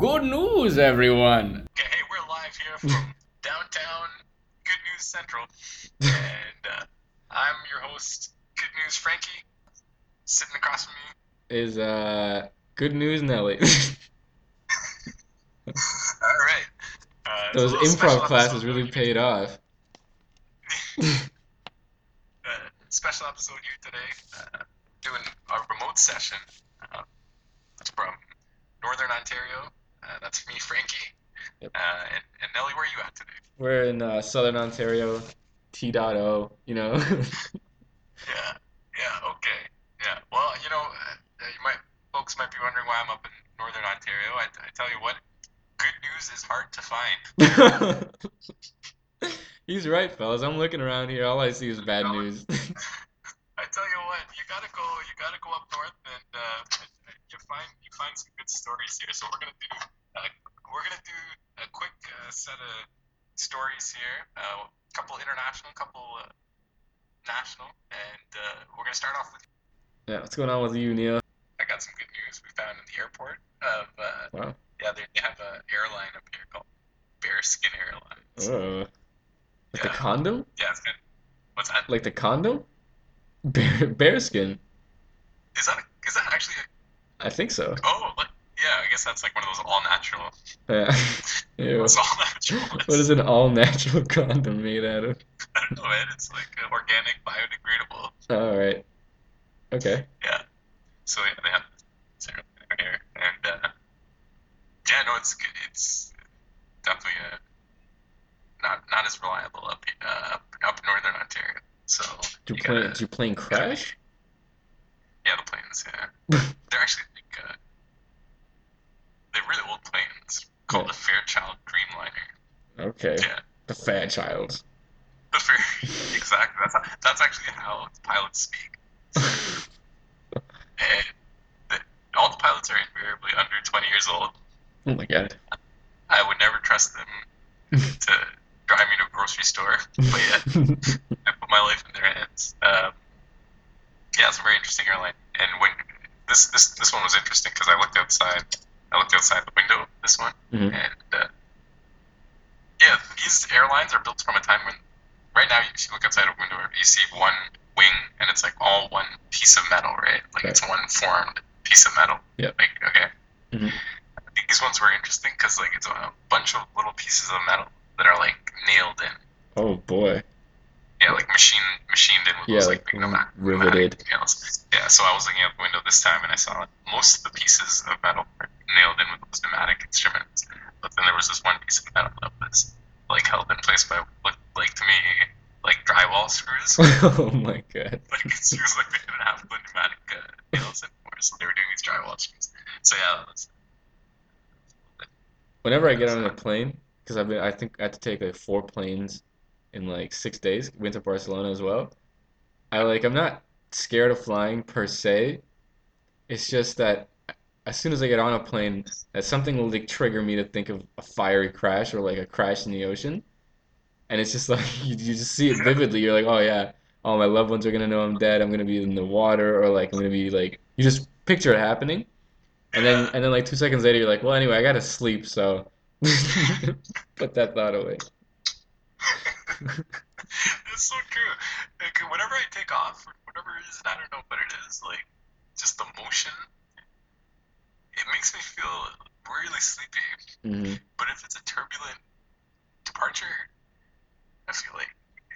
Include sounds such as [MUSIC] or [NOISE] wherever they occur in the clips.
Good news, everyone. Okay, hey, we're live here from [LAUGHS] downtown Good News Central, and uh, I'm your host, Good News Frankie. Sitting across from me, Is uh good news, Nelly. [LAUGHS] all right. Uh, Those improv classes really paid off. [LAUGHS] Uh, special episode here today, uh, doing a remote session uh, from Northern Ontario. Uh, that's me, Frankie. Yep. Uh, and, and Nelly, where are you at today? We're in uh, Southern Ontario, T.O, you know. [LAUGHS] Yeah, yeah, okay, yeah. Well, you know, uh, you might folks might be wondering why I'm up in Northern Ontario. I, I tell you what, good news is hard to find. [LAUGHS] He's right, fellas. I'm looking around here. All I see is bad news. [LAUGHS] I tell you what, you gotta go, you gotta go up north, and uh, find you find some good stories here. So we're gonna do, uh, we're gonna do a quick uh, set of stories here. A couple international, a couple uh, national, and uh, we're gonna start off with. Yeah, what's going on with you, Neil? I got some good news we found in the airport. Of uh, Wow. yeah, they have an airline up here called Bearskin Airlines. Oh. Like the Yeah. condom? Yeah, it's good. What's that? Like the condom? Bear, bearskin. Is that is that actually? A, I think so. oh, yeah. I guess that's like one of those all natural. Yeah. Ew. It's all natural. ones. What is an all-natural condom made out of? [LAUGHS] I don't know, man. It's like uh, organic, biodegradable. All right. Okay. Yeah. So yeah, they have this airline here, and uh, yeah, no, it's good. It's definitely uh, not not as reliable up uh, up, up northern Ontario. So Do you plane, gotta- do plane crash? Yeah, the planes. Yeah, [LAUGHS] they're actually like uh, they're really old planes called Yeah. the Fairchild Dreamliner. Okay. Yeah, The Fairchild. the Fair. [LAUGHS] exactly. That's how, that's actually how pilots speak. [LAUGHS] And the, all the pilots are invariably under 20 years old. Oh my god. I would never trust them [LAUGHS] to drive me to a grocery store. But yeah, I put my life in their hands. Um, yeah, it's a very interesting airline. And when this this this one was interesting because I looked outside. I looked outside the window. This one, Mhm. and airlines are built from a time when. Right now, if you look outside a window, you see one wing, and it's like all one piece of metal, right? Like it's one formed piece of metal. Yeah. Like okay. Mhm. These ones were interesting because like it's a bunch of little pieces of metal that are like nailed in. Oh boy. Yeah, like machine machined in with Yeah, those like like, riveted. nails. Yeah, so I was looking out the window this time and I saw most of the pieces of metal nailed in with those pneumatic instruments. But then there was this one piece of metal that was like held in place by what looked like to me like drywall screws. [LAUGHS] oh my god. [LAUGHS] like it seems like they didn't have the pneumatic uh, nails anymore, so they were doing these drywall screws. So yeah, that was, Whenever I get on a plane, because I've been, I think I had to take like four planes in like six days. Went to Barcelona as well. I like, I'm not scared of flying per se. It's just that as soon as I get on a plane, that something will like trigger me to think of a fiery crash or like a crash in the ocean. And it's just [LAUGHS] like you, you just see it vividly. You're like, oh yeah, all my loved ones are gonna know I'm dead. I'm gonna be in the water, or like I'm gonna be like, you just picture it happening. And then and then like two seconds later, you're like, well, anyway, I gotta sleep, so [LAUGHS] put that thought away. [LAUGHS] It's so true. Like, whenever I take off, whatever reason, I don't know what it is, like, just the motion, it makes me feel really sleepy. hmm But if it's a turbulent departure, I feel like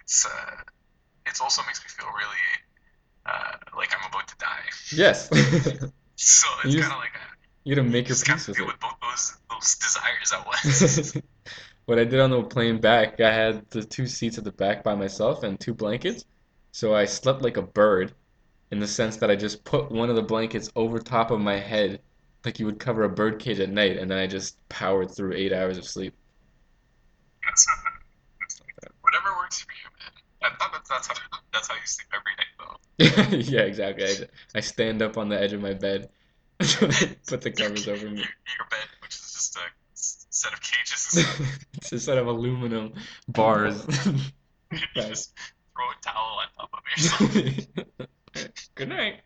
it's, uh, it also makes me feel really, uh, like I'm about to die. Yes. [LAUGHS] So it's You kind just- of like, a, You gotta make your just peace with deal it. with both those, those desires at once. [LAUGHS] What I did on the plane back, I had the two seats at the back by myself and two blankets. So I slept like a bird in the sense that I just put one of the blankets over top of my head like you would cover a bird cage at night, and then I just powered through eight hours of sleep. That's whatever works for you, man. I thought that that's how that's how you sleep every night, though. [LAUGHS] Yeah, exactly. I, I stand up on the edge of my bed, [LAUGHS] put the covers over me. Your, your bed, which is just a set of cages, [LAUGHS] It's a set of aluminum bars. you just throw a towel on top of yourself. Good night.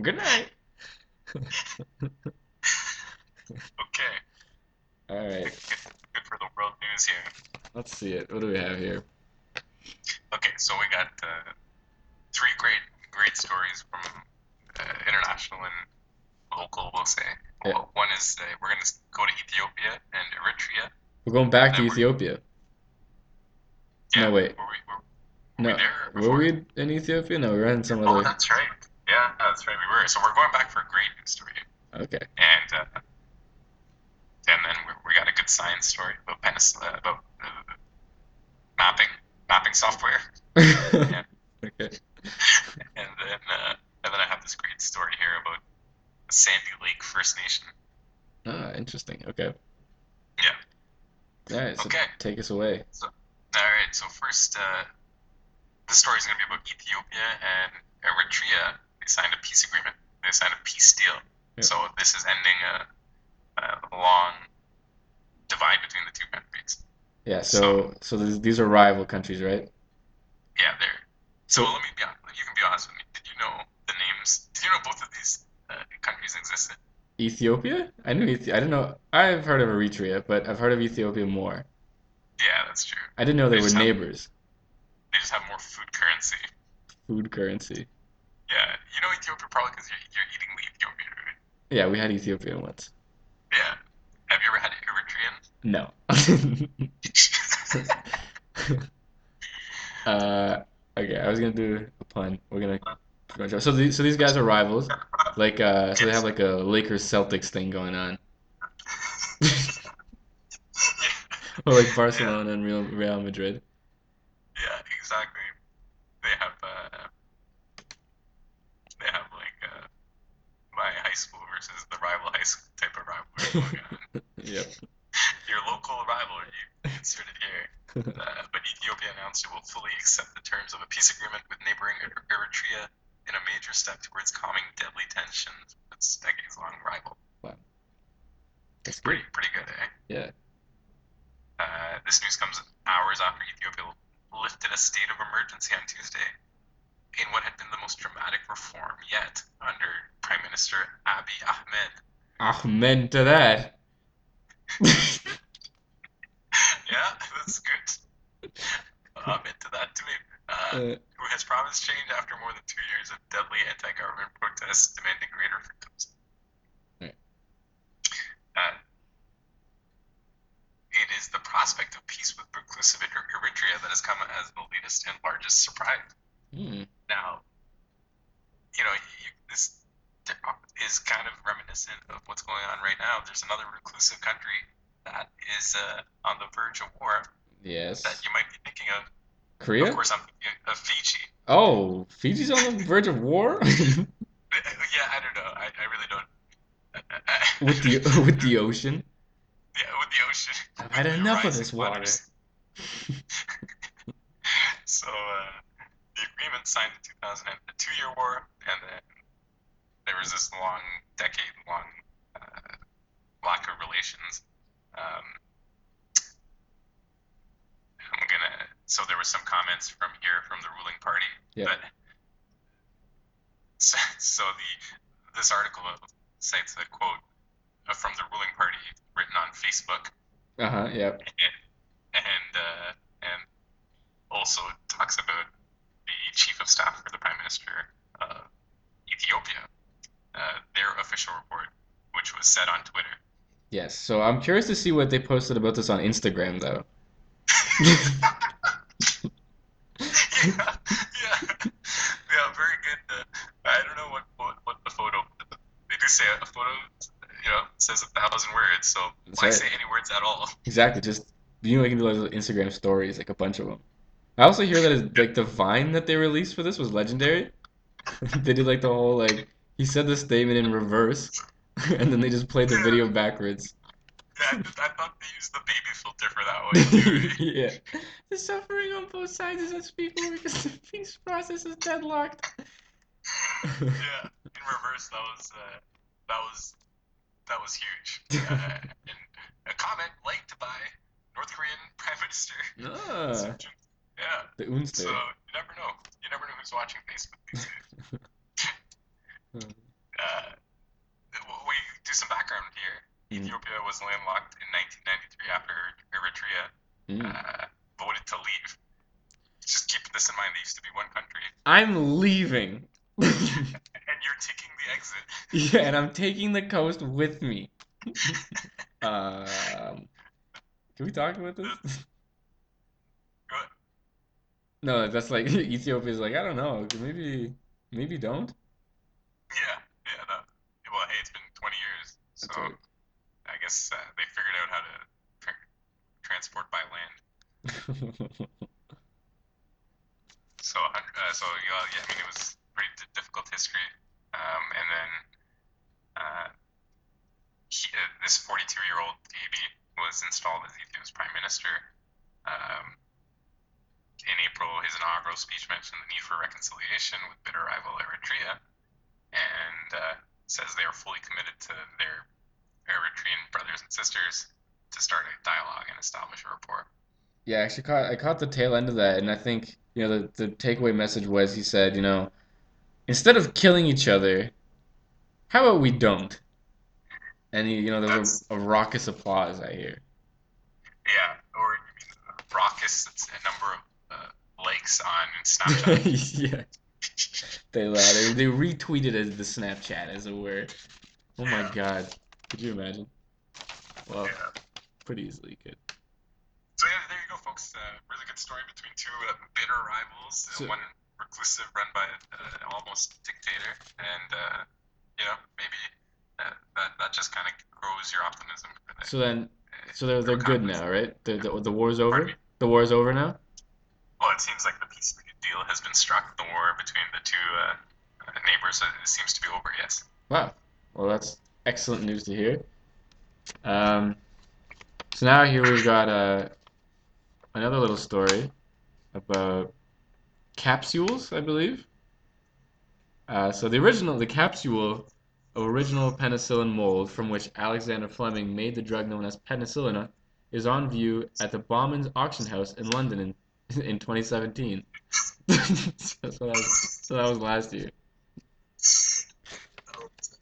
Good night. Okay. All right. Good, good, for the world news here. Let's see it. What do we have here? Okay, so we got uh, three great great stories from uh, international and local. We'll say. Yeah. Well, One is uh, we're gonna go to Ethiopia and Eritrea. We're going back to Ethiopia. Yeah, No, wait. Were we, were, were No, we were we in Ethiopia? No, we were in some Oh, other. that's right. Yeah, that's right. We were. So we're going back for a great news story, Okay. and uh, and then we, we got a good science story about penicillin, uh, about uh, mapping mapping software, [LAUGHS] Okay. and then uh, and then I have this great story here about Sandy Lake First Nation. Ah, interesting. Okay. Yeah. All right. So Okay. take us away. All right. So first, uh, the story is going to be about Ethiopia and Eritrea. They signed a peace agreement. They signed a peace deal. Yeah. So this is ending a, a long divide between the two countries. Yeah. So so these, these are rival countries, right? Yeah, they're. So So- let me be honest. You can be honest with me. Did you know the names? Did you know both of these uh, countries existed? Ethiopia? I knew Ethi- I didn't know. I've heard of Eritrea, but I've heard of Ethiopia more. Yeah, that's true. I didn't know they They were just have- neighbors. They just have more food currency. Food currency. Yeah, you know Ethiopia probably because you're, you're eating the Ethiopian, right? Yeah, we had Ethiopian once. Yeah. Have you ever had Eritrean? No. [LAUGHS] Uh, okay, I was gonna do a pun. We're gonna. So these so these guys are rivals. Like uh, so they have like a Lakers Celtics thing going on, [LAUGHS] or like Barcelona and Real Real Madrid. Yeah, exactly. They have uh, they have like uh, my high school versus the rival high school type of rivalry. [LAUGHS] Yep. [LAUGHS] Your local rivalry you inserted here. [LAUGHS] Uh, but Ethiopia announced it will fully accept the terms of a peace agreement with neighboring Er- Eritrea in a major step towards calming deadly tensions with its decades-long rival. Wow. That's good. Pretty, pretty good, eh? Yeah. Uh, this news comes hours after Ethiopia lifted a state of emergency on Tuesday in what had been the most dramatic reform yet under Prime Minister Abiy Ahmed. Ahmed to that. [LAUGHS] Yeah, that's good. I'm into that too. Uh, Uh, who has promised change after more than two years of deadly anti-government protests demanding greater freedoms. Right. Uh, it is the prospect of peace with reclusive Er- Eritrea that has come as the latest and largest surprise. hmm. Now, you know, you, this is kind of reminiscent of what's going on right now. There's another reclusive country that is uh, on the verge of war Yes. that you might be thinking of. Korea? Of course, I'm thinking of Fiji. Oh, Fiji's on the verge of war [LAUGHS] Yeah, I don't know. I, I really don't. [LAUGHS] with the with the ocean. yeah, with the ocean. I've had enough of this water. [LAUGHS] So uh, the agreement signed in 2000, a two-year war, and then there was this long, decade-long uh, lack of relations. Um, I'm gonna. So there was some comments from here from the ruling party, Yeah. but so, so the this article cites a quote uh, from the ruling party written on Facebook Uh-huh, yep. and uh, and also talks about the chief of staff for the prime minister of Ethiopia, uh, their official report, which was said on Twitter. Yes. So I'm curious to see what they posted about this on Instagram though. [LAUGHS] [LAUGHS] yeah, yeah, yeah, very good. Uh, I don't know what, what what the photo. They do say a photo, you know, says a thousand words. So That's why right. say any words at all? Exactly. Just you know, you can do like Instagram stories, like a bunch of them. I also hear that it's, like the Vine that they released for this was legendary. [LAUGHS] They did like the whole like he said the statement in reverse, [LAUGHS] and then they just played the video backwards. Yeah, I, I thought they used the baby filter for that one. [LAUGHS] yeah. The suffering on both sides is unspeakable because the peace process is deadlocked. yeah, in reverse, that was uh, that was that was huge. Uh, and a comment liked by North Korean Prime Minister. ah, Soo Jun- Yeah, the so you never know. You never know who's watching Facebook these days. [LAUGHS] Uh, we do some background here. Mm. Ethiopia was landlocked in 1993 after Eritrea Mm. uh, voted to leave. Just keep this in mind. They used to be one country, I'm leaving. [LAUGHS] and you're taking the exit. Yeah, and I'm taking the coast with me. [LAUGHS] Um, can we talk about this? No, that's like [LAUGHS] Ethiopia's like, I don't know, maybe maybe don't. Yeah, yeah. No. Well, hey, it's been 20 years, so right. I guess uh, they figured out how to tra- transport by land. [LAUGHS] So, uh, so yeah, yeah, I mean, it was pretty d- difficult history. Um, and then uh, he, uh, this 42-year-old Abiy was installed as Ethiopia's prime minister. Um, April, his inaugural speech mentioned the need for reconciliation with bitter rival Eritrea, and uh, says they are fully committed to their Eritrean brothers and sisters to start a dialogue and establish a rapport. Yeah, I actually caught I caught the tail end of that, and I think you know the the takeaway message was he said, you know, instead of killing each other, how about we don't? And he, you know, there was a, a raucous applause I hear. Yeah, or mean raucous? It's a number of likes on Snapchat. [LAUGHS] Yeah, they uh, they they retweeted as the Snapchat as it were. Oh my Yeah. God, could you imagine? Well, yeah. pretty easily could. So yeah, there you go, folks. Uh, really good story between two uh, bitter rivals. Uh, So- one reclusive, run by uh, almost dictator, and uh, you know maybe uh, that that just kind of grows your optimism. So then, so they're they're good now, right? The the, the war's over. The war's over now. It seems like the peace deal has been struck. The war between the two uh, neighbors uh, seems to be over. Yes. Wow. Well, that's excellent news to hear. Um, so now here we've got uh, another little story about capsules, I believe. Uh, so the original, the capsule, original penicillin mold from which Alexander Fleming made the drug known as penicillin, is on view at the Bonhams auction house in London in [LAUGHS] in 2017. [LAUGHS] so, that was, so that was last year.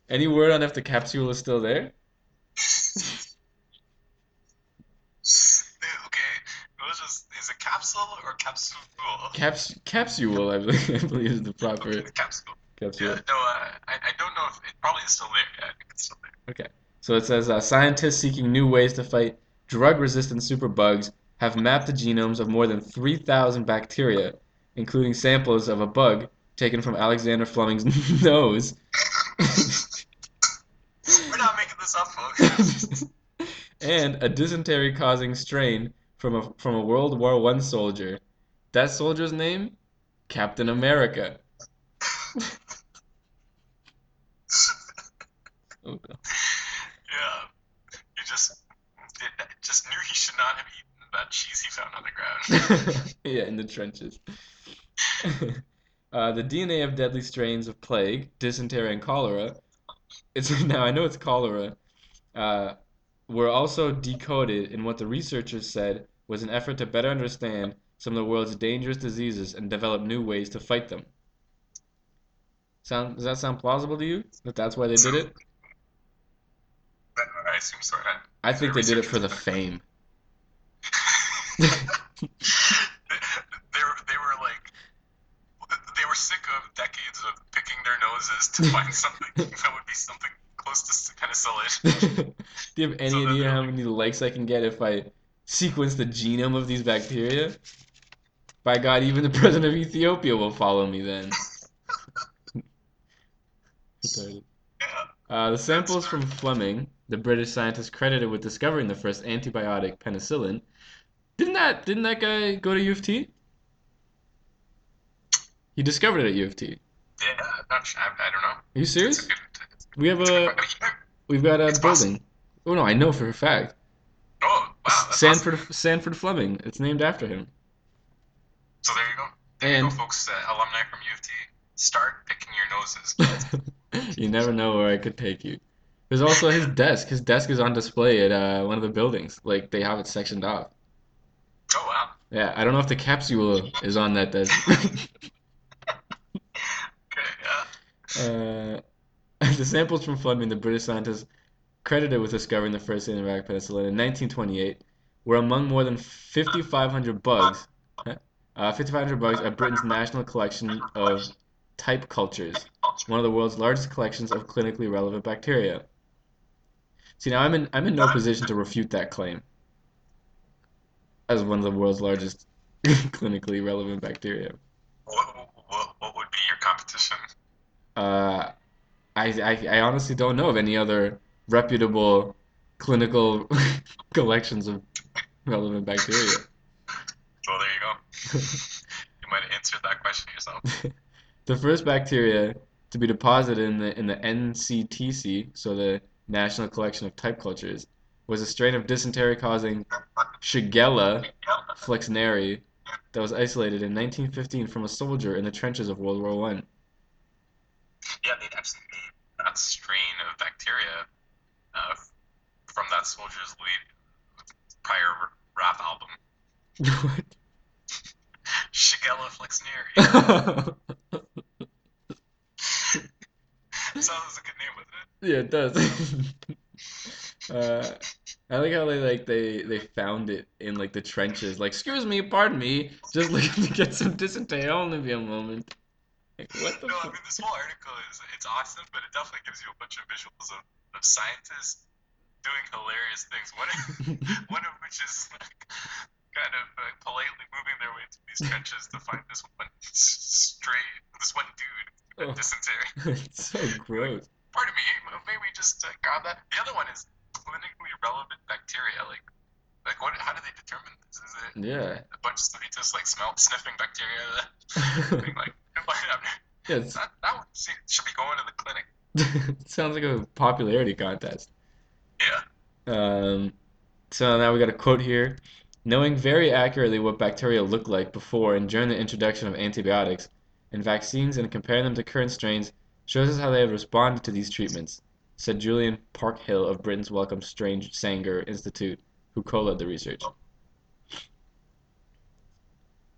Any word on if the capsule is still there? [LAUGHS] okay. Just is it capsule or capsule? Caps capsule, I believe, I believe is the proper Okay, the capsule. capsule. Yeah, no, uh, I, I don't know if it probably is still there. Yeah, it's still there. Okay. So it says uh, scientists seeking new ways to fight drug-resistant superbugs have mapped the genomes of more than 3,000 bacteria, including samples of a bug taken from Alexander Fleming's [LAUGHS] nose. We're not making this up, folks. [LAUGHS] and a dysentery-causing strain from a from a World War One soldier. That soldier's name? Captain America. [LAUGHS] Oh, no. yeah, you just it, just knew he should not have eaten that cheese he found on the ground. [LAUGHS] yeah, in the trenches. [LAUGHS] uh, the DNA of deadly strains of plague, dysentery, and cholera. It's [LAUGHS] now I know it's cholera. Uh, were also decoded in what the researchers said was an effort to better understand some of the world's dangerous diseases and develop new ways to fight them. Sound does that sound plausible to you? That that's why they did it? I assume so. I think they did it for the fame. They, were they were like they were sick of decades of picking their noses to [LAUGHS] find something that would be something close to penicillin. [LAUGHS] Do you have any So idea how like- many likes I can get if I sequence the genome of these bacteria? By God, even the president of Ethiopia will follow me then. Yeah. [LAUGHS] Uh, the samples from Fleming, the British scientist credited with discovering the first antibiotic, penicillin, didn't that didn't that guy go to U of T? He discovered it at U of T. Yeah, I'm not sure. I, I don't know. Are you serious? good. We have a a we've got a It's possible. building. Oh no, I know for a fact. Oh, wow. Sandford awesome. Sandford Fleming. It's named after him. So there you go. There you And go, folks. Uh, alumni from U of T. Start picking your noses. [LAUGHS] you never know where I could take you. There's also his desk. His desk is on display at uh, one of the buildings. Like they have it sectioned off. Oh wow. Yeah, I don't know if the capsule is on that desk. [LAUGHS] [LAUGHS] Okay. Yeah. uh, [LAUGHS] the samples from Fleming, the British scientist credited with discovering the first antibiotic penicillin in 1928, were among more than 5,500 bugs, uh, 5,500 bugs at Britain's national collection of type cultures, one of the world's largest collections of clinically relevant bacteria. See, now I'm in I'm in no position to refute that claim as one of the world's largest [LAUGHS] clinically relevant bacteria. What, what, what would be your competition? Uh, I, I I honestly don't know of any other reputable clinical [LAUGHS] collections of relevant bacteria. Well, there you go. [LAUGHS] You might have answered that question yourself. The first bacteria to be deposited in the in the NCTC, so the National Collection of Type Cultures, was a strain of dysentery causing Shigella flexneri that was isolated in 1915 from a soldier in the trenches of World War One. Yeah, they actually made that strain of bacteria uh, from that soldier's lead prior rap album, What? [LAUGHS] [LAUGHS] Shigella Flexneri. [LAUGHS] Sounds like a good name, wasn't it? Yeah, it does. uh, I like how they like they they found it in like the trenches. Like, excuse me, pardon me, just [LAUGHS] looking to get some dysentery. Only be a moment. Like, what the No, I mean this whole article is it's awesome, but it definitely gives you a bunch of visuals of, of scientists doing hilarious things. One of, [LAUGHS] one of which is like kind of uh, politely moving their way through these trenches to find this one s- stray, this one dude Oh. with dysentery. [LAUGHS] it's so gross. Pardon me, maybe just uh, grab that? The other one is clinically relevant bacteria. Like, like what? How do they determine this? Is it Yeah. a bunch of scientists like smell sniffing bacteria? [LAUGHS] being like, [LAUGHS] [LAUGHS] yeah, that, that one should be going to the clinic. sounds like a popularity contest. Yeah. Um, so now we got a quote here. Knowing very accurately what bacteria look like before and during the introduction of antibiotics and vaccines and comparing them to current strains shows us how they have responded to these treatments, said Julian Parkhill of Britain's Wellcome Trust Sanger Institute, who co-led the research.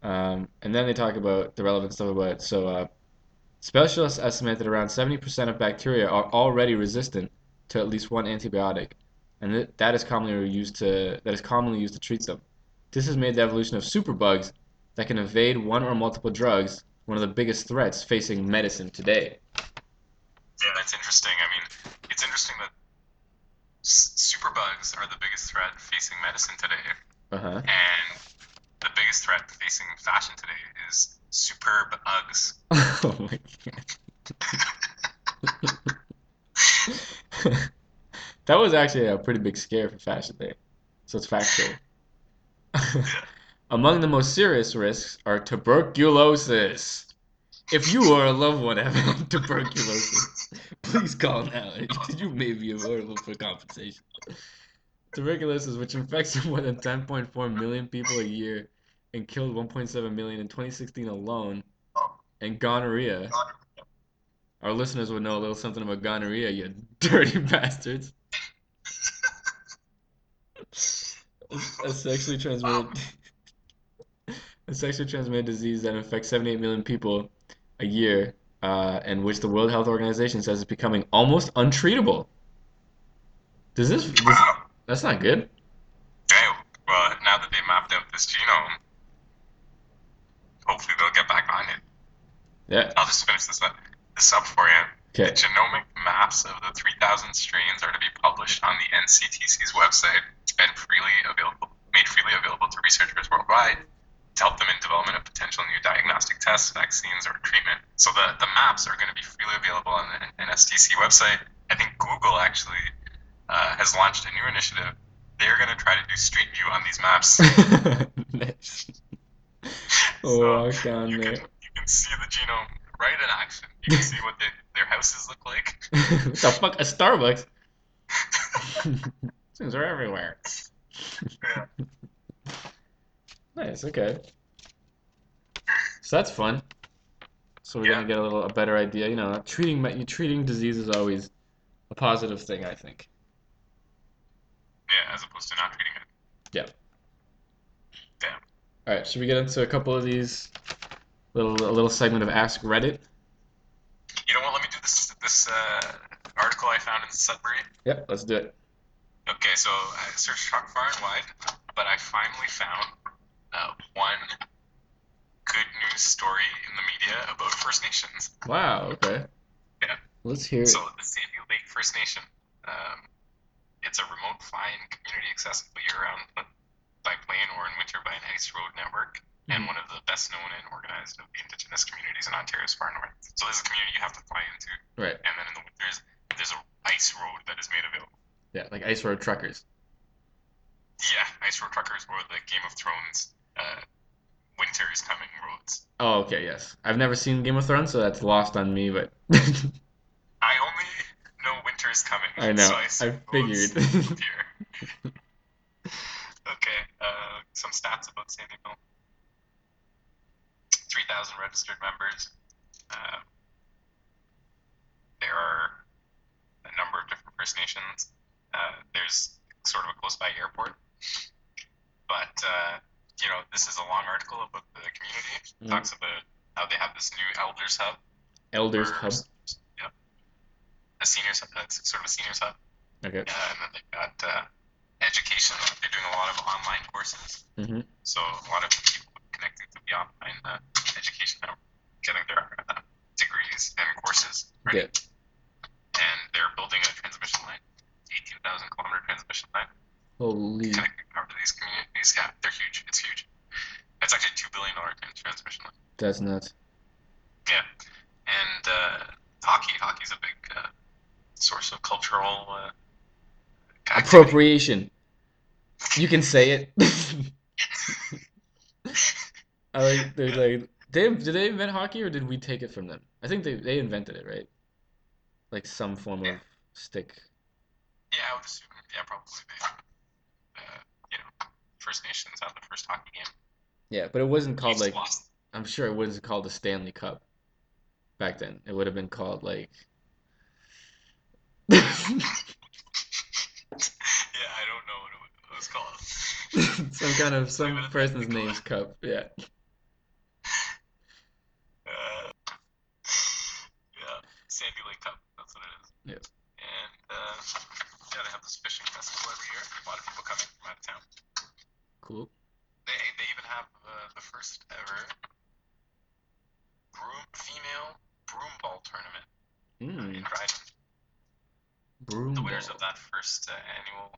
Um, and then they talk about the relevant stuff about it. So, uh, specialists estimate that around 70% of bacteria are already resistant to at least one antibiotic, and th- that is commonly used to that is commonly used to treat them. This has made the evolution of superbugs that can evade one or multiple drugs one of the biggest threats facing medicine today. Yeah, that's interesting. I mean, it's interesting that superbugs are the biggest threat facing medicine today, Uh huh. and the biggest threat facing fashion today is superb Uggs. [LAUGHS] oh my god. [LAUGHS] that was actually a pretty big scare for Fashion Day, so it's factual. [LAUGHS] Among the most serious risks are tuberculosis. If you or a loved one have tuberculosis, please call now. [LAUGHS] You may be available for compensation. Tuberculosis, which infects [LAUGHS] more than 10.4 million people a year and killed 1.7 million in 2016 alone, and gonorrhea. Our listeners would know a little something about gonorrhea, you [LAUGHS] dirty bastards. A sexually transmitted a sexually transmitted disease that infects 78 million people a year, uh, and which the World Health Organization says is becoming almost untreatable. Does this, this that's not good? Okay, well, now that they mapped out this genome, hopefully they'll get back on it. Yeah. I'll just finish this up, this up for you. The genomic maps of the 3,000 strains are to be published on the NCTC's website and freely available, made freely available to researchers worldwide to help them in development of potential new diagnostic tests, vaccines, or treatment. So the, the maps are going to be freely available on the NSTC website. I think Google actually uh, has launched a new initiative. They're going to try to do Street View on these maps. [LAUGHS] Nice. [LAUGHS] So down you can, you can see the genome right in action. You can see what they, their houses look like. [LAUGHS] the fuck? A Starbucks? Things are everywhere. Yeah. Nice. Okay. So that's fun. So we're Yeah. gonna get a little a better idea. You know, treating me- treating disease is always a positive thing. I think. Yeah, as opposed to not treating it. Yeah. Damn. All right. Should we get into a couple of these? Little a little segment of Ask Reddit. You know what? Let me do this this uh, article article I found in Sudbury. Yep, let's do it. Okay, so I searched far and wide, but I finally found uh, one good news story in the media about First Nations. Wow, okay. Yeah. Let's hear it. So the Sandy Lake First Nation, um, it's a remote flying community accessible year-round by plane or in winter by an ice road network, and Mhm. one of the best known and organized of the Indigenous communities in Ontario's far north. So this is a community you have to fly into, Right. and then in the winters there's a ice road that is made available. Yeah, like Ice Road Truckers. Yeah, ice road truckers or the Game of Thrones uh, winter is coming roads. Oh, okay, yes. I've never seen Game of Thrones, so that's lost on me, but [LAUGHS] I only know winter is coming. I know. So I I, figured. [LAUGHS] [LAUGHS] okay, uh, some stats about Sandyville. 3,000 registered members. Uh, there are a number of different First Nations. Uh, there's sort of a close by airport. But, uh, you know, this is a long article about the community. It Mhm. talks about how they have this new Elders Hub. Elders where- Hub. Yeah. A seniors, it's sort of a seniors hub. Okay. Uh, and then they've got uh, education. They're doing a lot of online courses. Mm-hmm. So a lot of people connecting to the online uh, education network, getting their uh, degrees and courses. Yeah. And they're building a transmission line, 18,000 kilometer transmission line, Holy. connecting power to these communities. Yeah, they're huge. It's huge. It's actually two billion dollar transmission line. That's nuts. Yeah. And uh, hockey, hockey's a big uh, source of cultural uh. Appropriation. You can say it. [LAUGHS] I like, they're like, they, did they invent hockey or did we take it from them? I think they, they invented it, right? Like some form of stick. Yeah, I would assume. Yeah, probably they. Uh, you know, First Nations have the first hockey game. Yeah, but it wasn't called like, lost. I'm sure it wasn't called the Stanley Cup back then. It would have been called like. Yeah, I don't know what it was called. [LAUGHS] Some kind of some person's name's cup. Yeah. Uh, yeah, Sandy Lake Cup. That's what it is. Yeah. And uh, yeah, they have this fishing festival every year. A lot of people coming from out of town. Cool. They they even have uh, the first ever broom female broom ball tournament Mm. in Dryden. Broom The winners ball. of that first uh, annual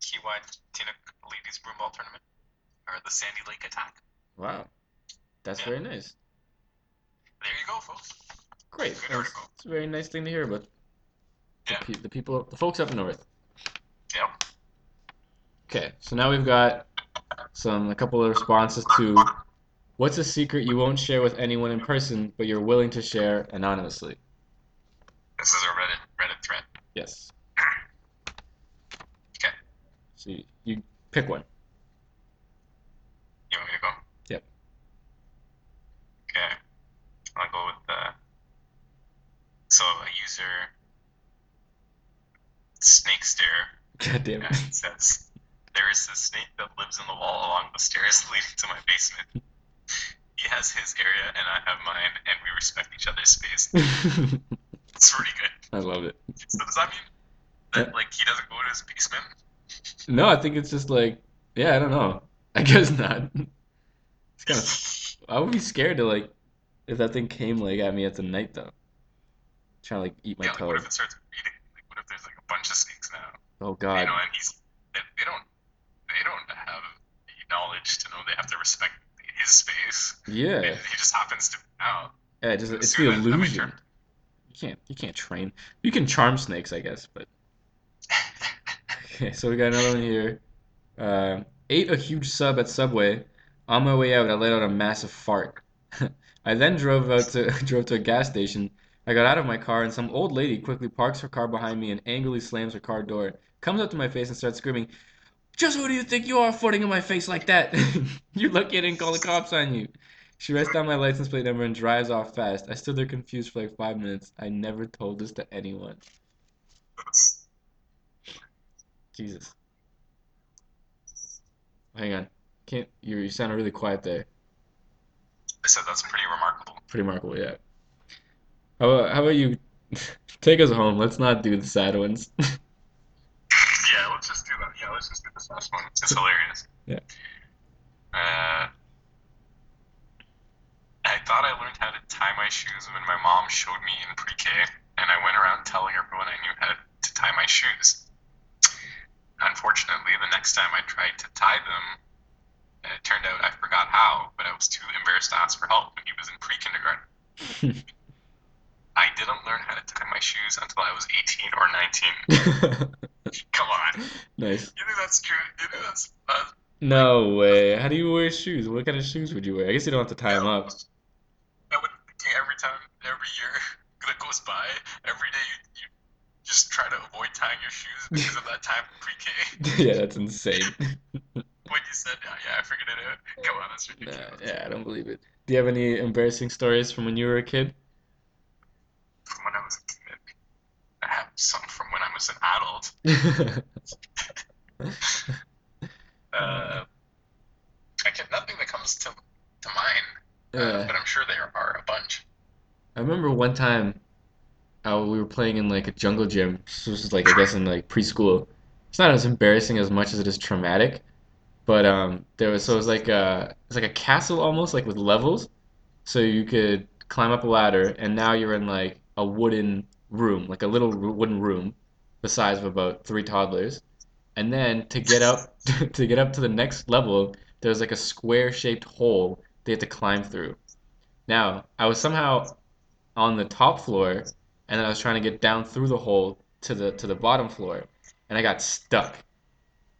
Kiwi Tinuk Ladies Broom Ball Tournament are the Sandy Lake Attack. Wow. That's Yeah. very nice. There you go, folks. Great. Good That's, article. that's a very nice thing to hear about the, Yeah. pe the people, the folks up north. Yep. Okay, so now we've got some a couple of responses to what's a secret you won't share with anyone in person, but you're willing to share anonymously. This is a Reddit Reddit thread. Yes. [CLEARS THROAT] Okay. So you, you pick one. You want me to go? Yep. Okay. I'll go with uh so a user snake stare God damn uh, it. says there is a snake that lives in the wall along the stairs leading to my basement. He has his area and I have mine and we respect each other's space. [LAUGHS] It's pretty good. I love it. So does that mean that like he doesn't go to his basement? No, I think it's just like, yeah, I don't know. I guess not. It's kind of, [LAUGHS] I would be scared to like, if that thing came like at me at the night though. Trying to like eat my yeah, like what if it starts eating? Like what if there's like a bunch of snakes now? Oh god. You know, and he's they, they don't they don't have the knowledge to know they have to respect his space. Yeah. He, he just happens to now. Yeah, it just it's the Assume that- that illusion. You can't you can't train. You can charm snakes, I guess, but [LAUGHS] okay. So we got another one here. Uh, ate a huge sub at Subway. On my way out, I let out a massive fart. [LAUGHS] I then drove out to [LAUGHS] drove to a gas station. I got out of my car, and some old lady quickly parks her car behind me and angrily slams her car door. Comes up to my face and starts screaming, "Just who do you think you are, farting in my face like that? You're lucky I didn't call the cops on you." She writes down my license plate number and drives off fast. I stood there confused for like five minutes. I never told this to anyone. Jesus. Hang on. Can't you you sounded really quiet there. I said that's pretty remarkable. Pretty remarkable, yeah. How about, how about you [LAUGHS] Take us home. Let's not do the sad ones. [LAUGHS] Yeah, let's just do that. Yeah, let's just do this last one. It's hilarious. Yeah. Uh, I thought I learned how to tie my shoes when my mom showed me in pre-K, and I went around telling everyone I knew how to tie my shoes. Unfortunately, the next time I tried to tie them, it turned out I forgot how, but I was too embarrassed to ask for help when he was in pre-kindergarten. [LAUGHS] I didn't learn how to tie my shoes until I was 18 or 19. [LAUGHS] [LAUGHS] Come on. Nice. You think that's true? You think that's uh, No way. How do you wear shoes? What kind of shoes would you wear? I guess you don't have to tie them up. I would every time, every year [LAUGHS] that goes by, every day you, you just try to avoid tying your shoes [LAUGHS] because of that time in pre-K. Yeah, that's insane. When you said, yeah, yeah, I figured it out. Come on, that's Nah, ridiculous. yeah, I don't believe it. Do you have any embarrassing stories from when you were a kid? From when I was a kid, I have some from when I was an adult. [LAUGHS] Uh, I can nothing that comes to to mind, uh, but I'm sure there are a bunch. I remember one time uh, we were playing in like a jungle gym. This was like I guess in like preschool. It's not as embarrassing as much as it is traumatic. But um, there was so it was like a it's like a castle almost like with levels. So you could climb up a ladder, and now you're in like a wooden room, like a little wooden room, the size of about three toddlers. And then to get up [LAUGHS] to get up to the next level, there's like a square-shaped hole they had to climb through. Now, I was somehow on the top floor, and I was trying to get down through the hole to the to the bottom floor, and I got stuck.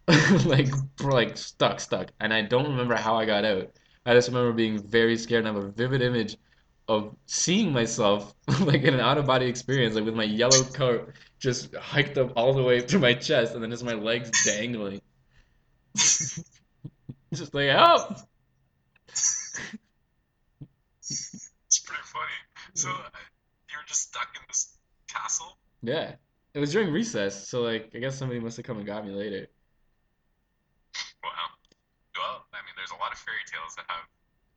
[LAUGHS] Like, like stuck, stuck. And I don't remember how I got out. I just remember being very scared and I have a vivid image of seeing myself [LAUGHS] like in an out-of-body experience, like with my yellow coat just hiked up all the way to my chest and then just my legs dangling. [LAUGHS] Just like, help! It's pretty funny. So uh, you're just stuck in this castle. Yeah. It was during recess, so like I guess somebody must have come and got me later. Wow. Well, I mean, there's a lot of fairy tales that have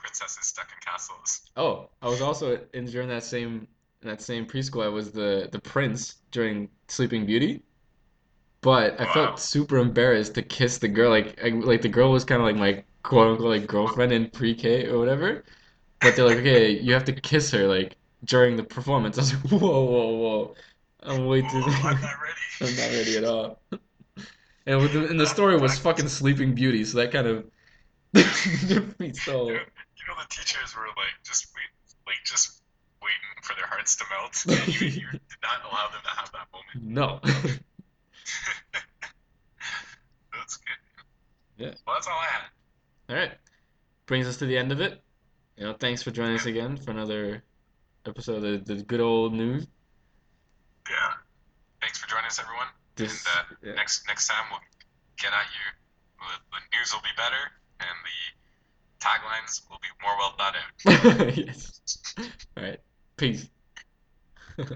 princesses stuck in castles. Oh, I was also in during that same in that same preschool. I was the the prince during Sleeping Beauty, but I felt super embarrassed to kiss the girl. Like I, like the girl was kind of like my quote unquote like girlfriend in pre-K or whatever. But they're like, okay, you have to kiss her like during the performance. I was like, whoa, whoa, whoa, I'm way too. Whoa, I'm not [LAUGHS] ready. I'm not ready at all. And with the, and the story was fucking Sleeping Beauty, so that kind of defeats the whole. Know, you know, the teachers were like just wait, like just waiting for their hearts to melt, [LAUGHS] and you you did not allow them to have that moment. No. [LAUGHS] That's good. Yeah. Well, that's all I had. All right. Brings us to the end of it. You know, thanks for joining us again for another episode of the, good old news. yeah. Thanks for joining us, everyone. And This, uh, yeah. next next time we'll get at you. The, the news will be better, and the taglines will be more well thought out. [LAUGHS] Yes. All right. Peace. [LAUGHS]